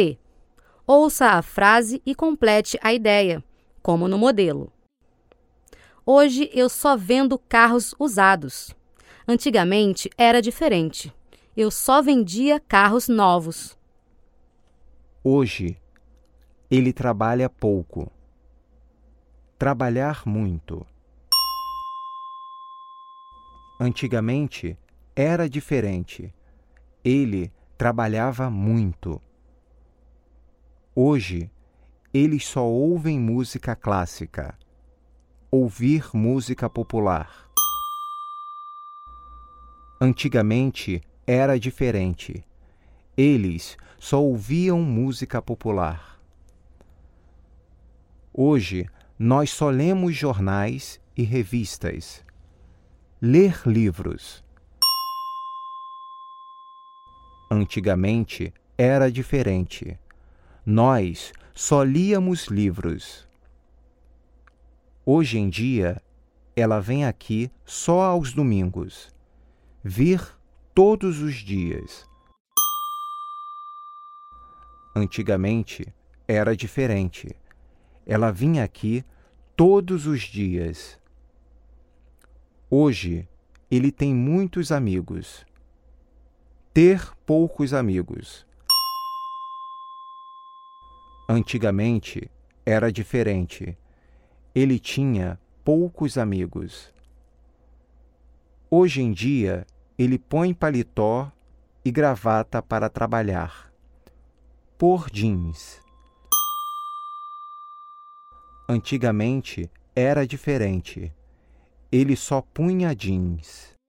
C. Ouça a frase e complete a ideia, como no modelo. Hoje eu só vendo carros usados. Antigamente era diferente. Eu só vendia carros novos. Hoje ele trabalha pouco. Trabalhar muito. Antigamente era diferente. Ele trabalhava muito. Hoje, eles só ouvem música clássica. Ouvir música popular. Antigamente era diferente. Eles só ouviam música popular. Hoje, nós só lemos jornais e revistas. Ler livros. Antigamente era diferente. Nós só líamos livros. Hoje em dia, ela vem aqui só aos domingos. Vir todos os dias. Antigamente era diferente. Ela vinha aqui todos os dias. Hoje ele tem muitos amigos. Ter poucos amigos. Antigamente era diferente. Ele tinha poucos amigos. Hoje em dia, ele põe paletó e gravata para trabalhar. Por jeans. Antigamente era diferente. Ele só punha jeans.